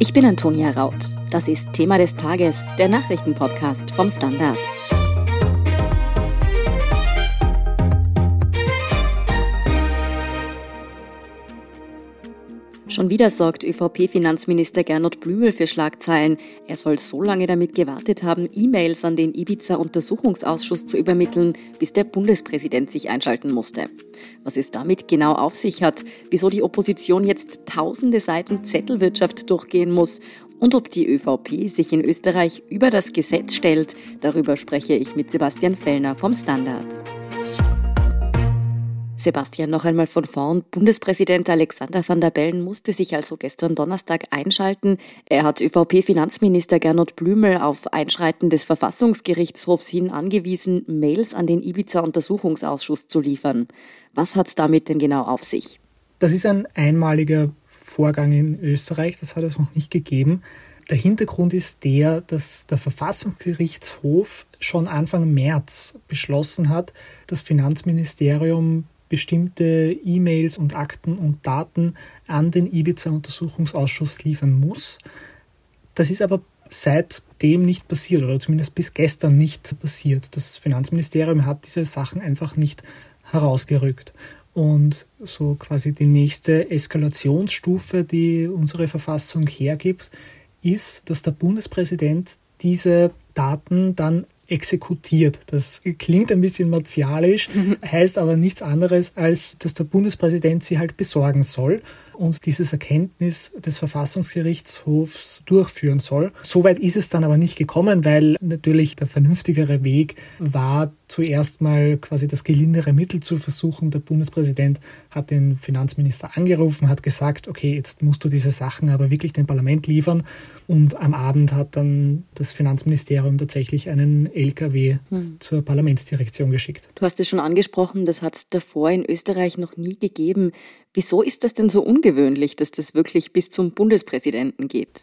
Ich bin Antonia Raut. Das ist Thema des Tages, der Nachrichtenpodcast vom Standard. Schon wieder sorgt ÖVP-Finanzminister Gernot Blümel für Schlagzeilen. Er soll so lange damit gewartet haben, E-Mails an den Ibiza-Untersuchungsausschuss zu übermitteln, bis der Bundespräsident sich einschalten musste. Was es damit genau auf sich hat, wieso die Opposition jetzt tausende Seiten Zettelwirtschaft durchgehen muss und ob die ÖVP sich in Österreich über das Gesetz stellt, darüber spreche ich mit Sebastian Fellner vom Standard. Sebastian, noch einmal von vorn. Bundespräsident Alexander van der Bellen musste sich also gestern Donnerstag einschalten. Er hat ÖVP-Finanzminister Gernot Blümel auf Einschreiten des Verfassungsgerichtshofs hin angewiesen, Mails an den Ibiza-Untersuchungsausschuss zu liefern. Was hat es damit denn genau auf sich? Das ist ein einmaliger Vorgang in Österreich, das hat es noch nicht gegeben. Der Hintergrund ist der, dass der Verfassungsgerichtshof schon Anfang März beschlossen hat, das Finanzministerium bestimmte E-Mails und Akten und Daten an den Ibiza-Untersuchungsausschuss liefern muss. Das ist aber seitdem nicht passiert oder zumindest bis gestern nicht passiert. Das Finanzministerium hat diese Sachen einfach nicht herausgerückt. Und so quasi die nächste Eskalationsstufe, die unsere Verfassung hergibt, ist, dass der Bundespräsident diese Daten dann exekutiert. Das klingt ein bisschen martialisch, heißt aber nichts anderes, als dass der Bundespräsident sie halt besorgen soll und dieses Erkenntnis des Verfassungsgerichtshofs durchführen soll. Soweit ist es dann aber nicht gekommen, weil natürlich der vernünftigere Weg war, zuerst mal quasi das gelindere Mittel zu versuchen. Der Bundespräsident hat den Finanzminister angerufen, hat gesagt, okay, jetzt musst du diese Sachen aber wirklich dem Parlament liefern. Und am Abend hat dann das Finanzministerium tatsächlich einen LKW hm. zur Parlamentsdirektion geschickt. Du hast es schon angesprochen, das hat es davor in Österreich noch nie gegeben. Wieso ist das denn so ungewöhnlich, dass das wirklich bis zum Bundespräsidenten geht?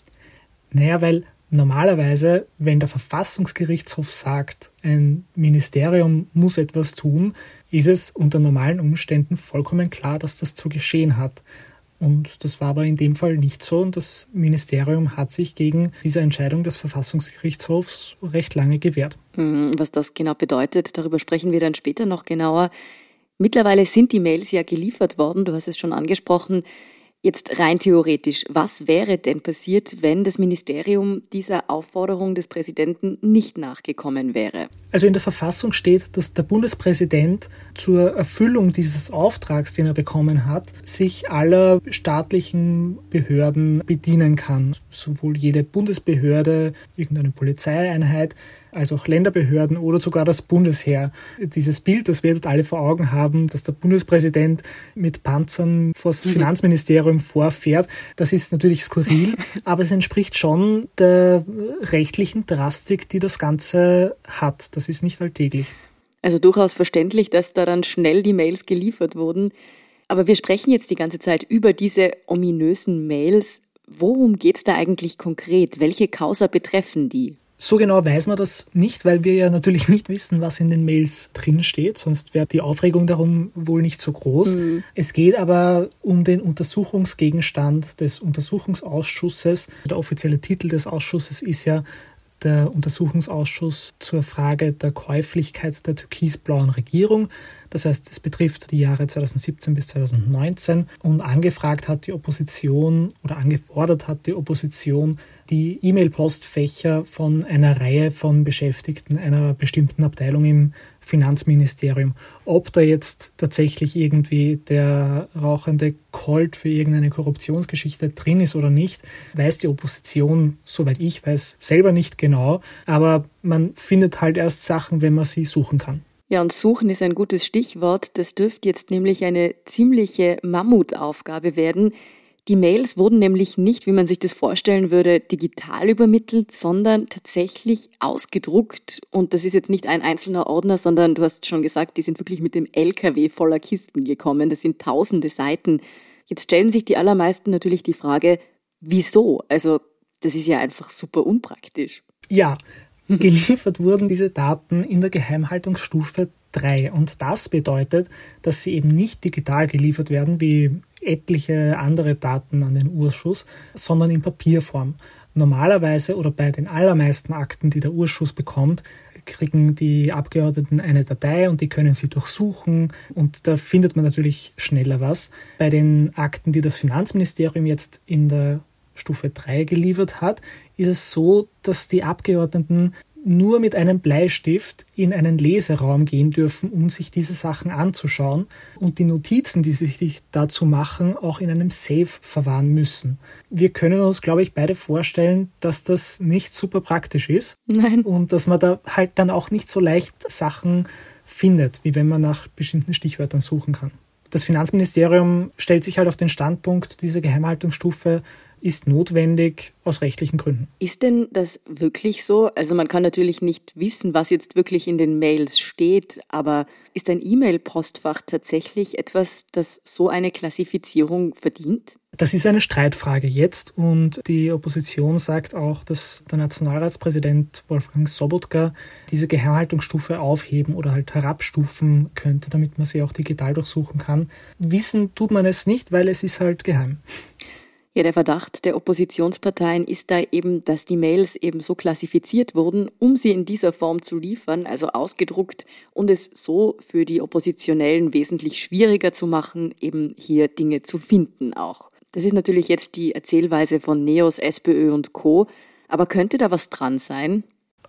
Naja, weil normalerweise, wenn der Verfassungsgerichtshof sagt, ein Ministerium muss etwas tun, ist es unter normalen Umständen vollkommen klar, dass das zu geschehen hat. Und das war aber in dem Fall nicht so und das Ministerium hat sich gegen diese Entscheidung des Verfassungsgerichtshofs recht lange gewehrt. Hm, was das genau bedeutet, darüber sprechen wir dann später noch genauer. Mittlerweile sind die Mails ja geliefert worden, du hast es schon angesprochen. Jetzt rein theoretisch, was wäre denn passiert, wenn das Ministerium dieser Aufforderung des Präsidenten nicht nachgekommen wäre? Also in der Verfassung steht, dass der Bundespräsident zur Erfüllung dieses Auftrags, den er bekommen hat, sich aller staatlichen Behörden bedienen kann. Sowohl jede Bundesbehörde, irgendeine Polizeieinheit, als auch Länderbehörden oder sogar das Bundesheer. Dieses Bild, das wir jetzt alle vor Augen haben, dass der Bundespräsident mit Panzern vor das mhm. Finanzministerium vorfährt, das ist natürlich skurril, aber es entspricht schon der rechtlichen Drastik, die das Ganze hat. Das ist nicht alltäglich. Also durchaus verständlich, dass da dann schnell die Mails geliefert wurden. Aber wir sprechen jetzt die ganze Zeit über diese ominösen Mails. Worum geht es da eigentlich konkret? Welche Causa betreffen die? So genau weiß man das nicht, weil wir ja natürlich nicht wissen, was in den Mails drin steht, sonst wäre die Aufregung darum wohl nicht so groß. Mhm. Es geht aber um den Untersuchungsgegenstand des Untersuchungsausschusses. Der offizielle Titel des Ausschusses ist ja der Untersuchungsausschuss zur Frage der Käuflichkeit der türkisblauen Regierung. Das heißt, es betrifft die Jahre 2017 bis 2019 und angefragt hat die Opposition oder angefordert hat die Opposition, die E-Mail-Postfächer von einer Reihe von Beschäftigten einer bestimmten Abteilung im Finanzministerium. Ob da jetzt tatsächlich irgendwie der rauchende Colt für irgendeine Korruptionsgeschichte drin ist oder nicht, weiß die Opposition, soweit ich weiß, selber nicht genau. Aber man findet halt erst Sachen, wenn man sie suchen kann. Ja, und suchen ist ein gutes Stichwort. Das dürfte jetzt nämlich eine ziemliche Mammutaufgabe werden. Die Mails wurden nämlich nicht, wie man sich das vorstellen würde, digital übermittelt, sondern tatsächlich ausgedruckt. Und das ist jetzt nicht ein einzelner Ordner, sondern du hast schon gesagt, die sind wirklich mit dem LKW voller Kisten gekommen. Das sind tausende Seiten. Jetzt stellen sich die allermeisten natürlich die Frage, wieso? Also, das ist ja einfach super unpraktisch. Ja, geliefert wurden diese Daten in der Geheimhaltungsstufe 3. Und das bedeutet, dass sie eben nicht digital geliefert werden, wie etliche andere Daten an den Urschuss, sondern in Papierform. Normalerweise oder bei den allermeisten Akten, die der Urschuss bekommt, kriegen die Abgeordneten eine Datei und die können sie durchsuchen und da findet man natürlich schneller was. Bei den Akten, die das Finanzministerium jetzt in der Stufe 3 geliefert hat, ist es so, dass die Abgeordneten nur mit einem Bleistift in einen Leseraum gehen dürfen, um sich diese Sachen anzuschauen und die Notizen, die sie sich dazu machen, auch in einem Safe verwahren müssen. Wir können uns, glaube ich, beide vorstellen, dass das nicht super praktisch ist. Nein. Und dass man da halt dann auch nicht so leicht Sachen findet, wie wenn man nach bestimmten Stichwörtern suchen kann. Das Finanzministerium stellt sich halt auf den Standpunkt, diese Geheimhaltungsstufe ist notwendig aus rechtlichen Gründen. Ist denn das wirklich so? Also man kann natürlich nicht wissen, was jetzt wirklich in den Mails steht, aber ist ein E-Mail-Postfach tatsächlich etwas, das so eine Klassifizierung verdient? Das ist eine Streitfrage jetzt und die Opposition sagt auch, dass der Nationalratspräsident Wolfgang Sobotka diese Geheimhaltungsstufe aufheben oder halt herabstufen könnte, damit man sie auch digital durchsuchen kann. Wissen tut man es nicht, weil es ist halt geheim. Ja, der Verdacht der Oppositionsparteien ist da eben, dass die Mails eben so klassifiziert wurden, um sie in dieser Form zu liefern, also ausgedruckt und es so für die Oppositionellen wesentlich schwieriger zu machen, eben hier Dinge zu finden auch. Das ist natürlich jetzt die Erzählweise von Neos, SPÖ und Co. Aber könnte da was dran sein?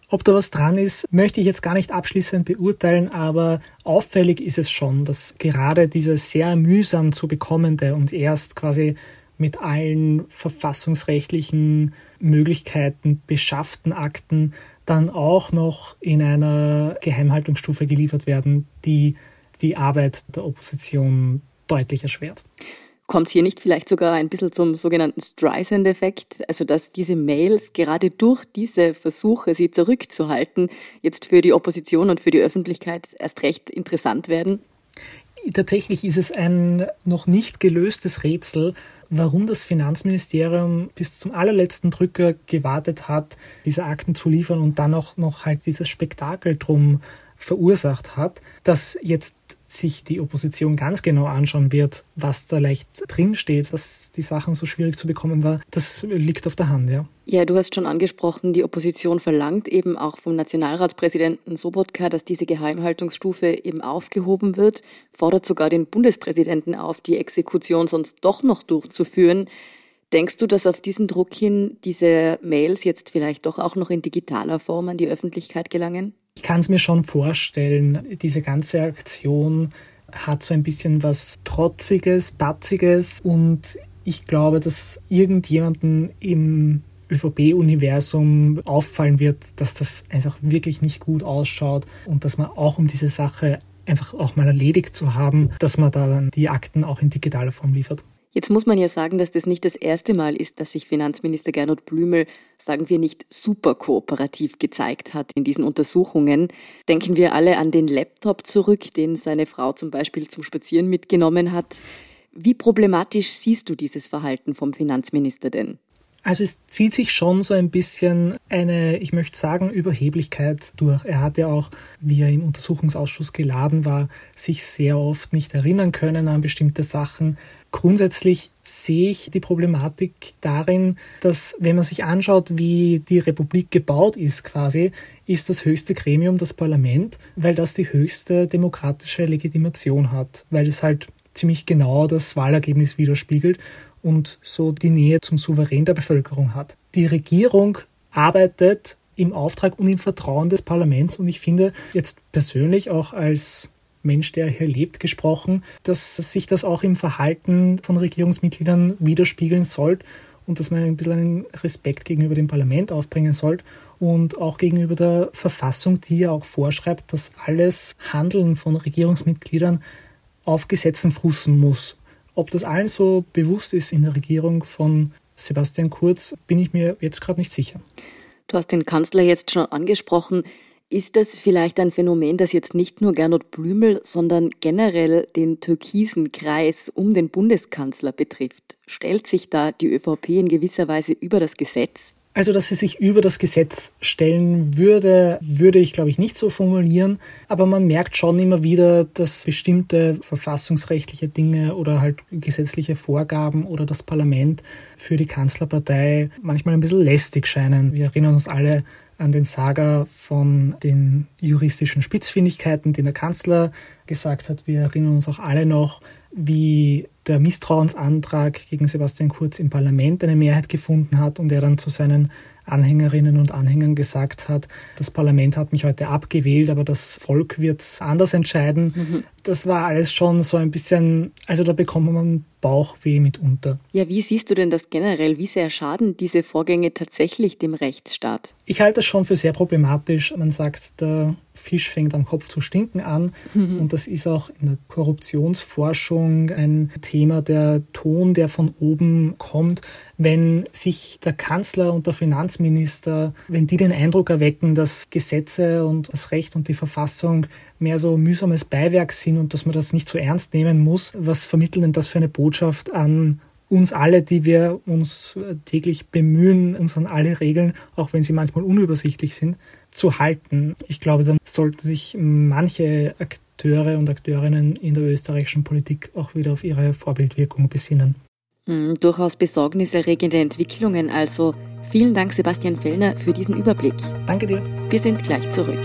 Ob da was dran ist, möchte ich jetzt gar nicht abschließend beurteilen, aber auffällig ist es schon, dass gerade diese sehr mühsam zu bekommende und erst quasi mit allen verfassungsrechtlichen Möglichkeiten beschafften Akten dann auch noch in einer Geheimhaltungsstufe geliefert werden, die die Arbeit der Opposition deutlich erschwert. Kommt es hier nicht vielleicht sogar ein bisschen zum sogenannten Streisand-Effekt, also dass diese Mails gerade durch diese Versuche, sie zurückzuhalten, jetzt für die Opposition und für die Öffentlichkeit erst recht interessant werden? Tatsächlich ist es ein noch nicht gelöstes Rätsel, warum das Finanzministerium bis zum allerletzten Drücker gewartet hat, diese Akten zu liefern und dann auch noch halt dieses Spektakel drum verursacht hat, dass jetzt sich die Opposition ganz genau anschauen wird, was da leicht drinsteht, dass die Sachen so schwierig zu bekommen war, das liegt auf der Hand, ja. Ja, du hast schon angesprochen, die Opposition verlangt eben auch vom Nationalratspräsidenten Sobotka, dass diese Geheimhaltungsstufe eben aufgehoben wird, fordert sogar den Bundespräsidenten auf, die Exekution sonst doch noch durchzuführen. Denkst du, dass auf diesen Druck hin diese Mails jetzt vielleicht doch auch noch in digitaler Form an die Öffentlichkeit gelangen? Ich kann es mir schon vorstellen, diese ganze Aktion hat so ein bisschen was Trotziges, Batziges und ich glaube, dass irgendjemanden im ÖVP-Universum auffallen wird, dass das einfach wirklich nicht gut ausschaut und dass man auch um diese Sache einfach auch mal erledigt zu haben, dass man da dann die Akten auch in digitaler Form liefert. Jetzt muss man ja sagen, dass das nicht das erste Mal ist, dass sich Finanzminister Gernot Blümel, sagen wir nicht, super kooperativ gezeigt hat in diesen Untersuchungen. Denken wir alle an den Laptop zurück, den seine Frau zum Beispiel zum Spazieren mitgenommen hat. Wie problematisch siehst du dieses Verhalten vom Finanzminister denn? Also es zieht sich schon so ein bisschen eine, ich möchte sagen, Überheblichkeit durch. Er hat ja auch, wie er im Untersuchungsausschuss geladen war, sich sehr oft nicht erinnern können an bestimmte Sachen. Grundsätzlich sehe ich die Problematik darin, dass wenn man sich anschaut, wie die Republik gebaut ist quasi, ist das höchste Gremium das Parlament, weil das die höchste demokratische Legitimation hat, weil es halt ziemlich genau das Wahlergebnis widerspiegelt und so die Nähe zum Souverän der Bevölkerung hat. Die Regierung arbeitet im Auftrag und im Vertrauen des Parlaments und ich finde jetzt persönlich auch als Mensch, der hier lebt, gesprochen, dass sich das auch im Verhalten von Regierungsmitgliedern widerspiegeln soll und dass man ein bisschen einen Respekt gegenüber dem Parlament aufbringen soll und auch gegenüber der Verfassung, die ja auch vorschreibt, dass alles Handeln von Regierungsmitgliedern auf Gesetzen fußen muss. Ob das allen so bewusst ist in der Regierung von Sebastian Kurz, bin ich mir jetzt gerade nicht sicher. Du hast den Kanzler jetzt schon angesprochen. Ist das vielleicht ein Phänomen, das jetzt nicht nur Gernot Blümel, sondern generell den türkisen Kreis um den Bundeskanzler betrifft? Stellt sich da die ÖVP in gewisser Weise über das Gesetz? Also, dass sie sich über das Gesetz stellen würde, würde ich, glaube ich, nicht so formulieren. Aber man merkt schon immer wieder, dass bestimmte verfassungsrechtliche Dinge oder halt gesetzliche Vorgaben oder das Parlament für die Kanzlerpartei manchmal ein bisschen lästig scheinen. Wir erinnern uns alle an den Saga von den juristischen Spitzfindigkeiten, den der Kanzler gesagt hat. Wir erinnern uns auch alle noch, wie der Misstrauensantrag gegen Sebastian Kurz im Parlament eine Mehrheit gefunden hat und er dann zu seinen Anhängerinnen und Anhängern gesagt hat, das Parlament hat mich heute abgewählt, aber das Volk wird anders entscheiden. Mhm. Das war alles schon so ein bisschen, also da bekommt man Bauchweh mitunter. Ja, wie siehst du denn das generell? Wie sehr schaden diese Vorgänge tatsächlich dem Rechtsstaat? Ich halte das schon für sehr problematisch. Man sagt, der Fisch fängt am Kopf zu stinken an. Mhm. Und das ist auch in der Korruptionsforschung ein Thema, der Ton, der von oben kommt. Wenn sich der Kanzler und der Finanzminister, wenn die den Eindruck erwecken, dass Gesetze und das Recht und die Verfassung mehr so mühsames Beiwerk sind und dass man das nicht so ernst nehmen muss, was vermitteln denn das für eine Botschaft an uns alle, die wir uns täglich bemühen, uns an alle Regeln, auch wenn sie manchmal unübersichtlich sind, zu halten. Ich glaube, da sollten sich manche Akteure und Akteurinnen in der österreichischen Politik auch wieder auf ihre Vorbildwirkung besinnen. Mhm, durchaus besorgniserregende Entwicklungen. Also vielen Dank, Sebastian Fellner, für diesen Überblick. Danke dir. Wir sind gleich zurück.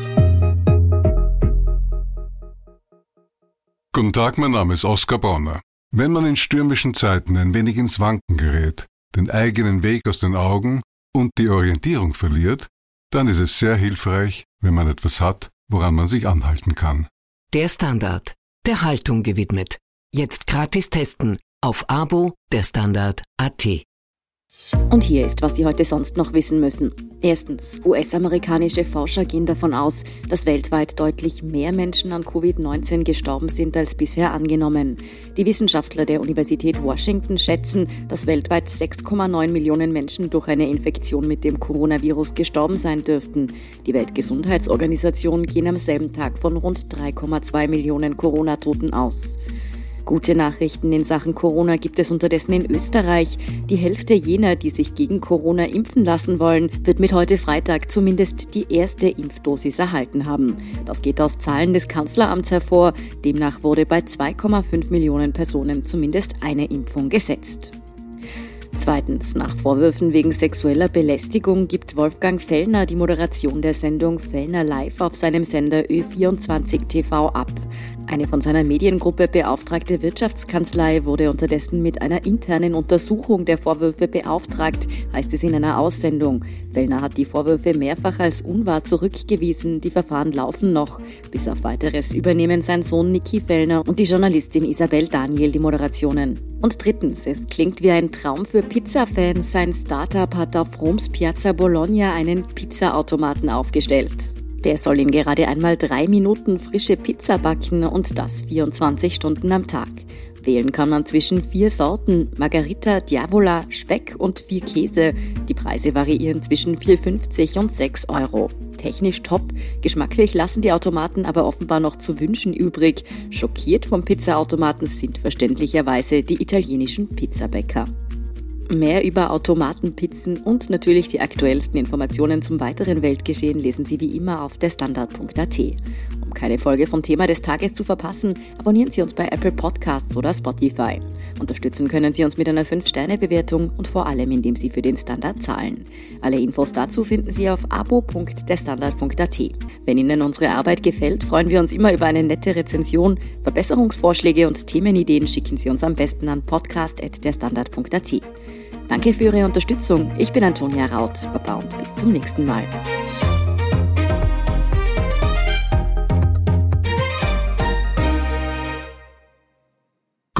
Guten Tag, mein Name ist Oskar Bonner. Wenn man in stürmischen Zeiten ein wenig ins Wanken gerät, den eigenen Weg aus den Augen und die Orientierung verliert, dann ist es sehr hilfreich, wenn man etwas hat, woran man sich anhalten kann. Der Standard, der Haltung gewidmet. Jetzt gratis testen auf Abo der Standard AT. Und hier ist, was Sie heute sonst noch wissen müssen. Erstens, US-amerikanische Forscher gehen davon aus, dass weltweit deutlich mehr Menschen an Covid-19 gestorben sind als bisher angenommen. Die Wissenschaftler der Universität Washington schätzen, dass weltweit 6,9 Millionen Menschen durch eine Infektion mit dem Coronavirus gestorben sein dürften. Die Weltgesundheitsorganisation gehen am selben Tag von rund 3,2 Millionen Corona-Toten aus. Gute Nachrichten in Sachen Corona gibt es unterdessen in Österreich. Die Hälfte jener, die sich gegen Corona impfen lassen wollen, wird mit heute Freitag zumindest die erste Impfdosis erhalten haben. Das geht aus Zahlen des Kanzleramts hervor. Demnach wurde bei 2,5 Millionen Personen zumindest eine Impfung gesetzt. Zweitens, nach Vorwürfen wegen sexueller Belästigung gibt Wolfgang Fellner die Moderation der Sendung Fellner Live auf seinem Sender Ö24 TV ab. Eine von seiner Mediengruppe beauftragte Wirtschaftskanzlei wurde unterdessen mit einer internen Untersuchung der Vorwürfe beauftragt, heißt es in einer Aussendung. Fellner hat die Vorwürfe mehrfach als unwahr zurückgewiesen. Die Verfahren laufen noch. Bis auf weiteres übernehmen sein Sohn Niki Fellner und die Journalistin Isabel Daniel die Moderationen. Und drittens, es klingt wie ein Traum für Pizza-Fans. Sein Startup hat auf Roms Piazza Bologna einen Pizzaautomaten aufgestellt. Der soll in gerade einmal drei Minuten frische Pizza backen und das 24 Stunden am Tag. Wählen kann man zwischen vier Sorten, Margarita, Diavola, Speck und vier Käse. Die Preise variieren zwischen 4,50 und 6 Euro. Technisch top, geschmacklich lassen die Automaten aber offenbar noch zu wünschen übrig. Schockiert vom Pizzaautomaten sind verständlicherweise die italienischen Pizzabäcker. Mehr über Automatenpizzen und natürlich die aktuellsten Informationen zum weiteren Weltgeschehen lesen Sie wie immer auf derstandard.at. Um keine Folge vom Thema des Tages zu verpassen, abonnieren Sie uns bei Apple Podcasts oder Spotify. Unterstützen können Sie uns mit einer 5-Sterne-Bewertung und vor allem, indem Sie für den Standard zahlen. Alle Infos dazu finden Sie auf abo.derstandard.at. Wenn Ihnen unsere Arbeit gefällt, freuen wir uns immer über eine nette Rezension. Verbesserungsvorschläge und Themenideen schicken Sie uns am besten an podcast.derstandard.at. Danke für Ihre Unterstützung. Ich bin Antonia Raut. Baba und bis zum nächsten Mal.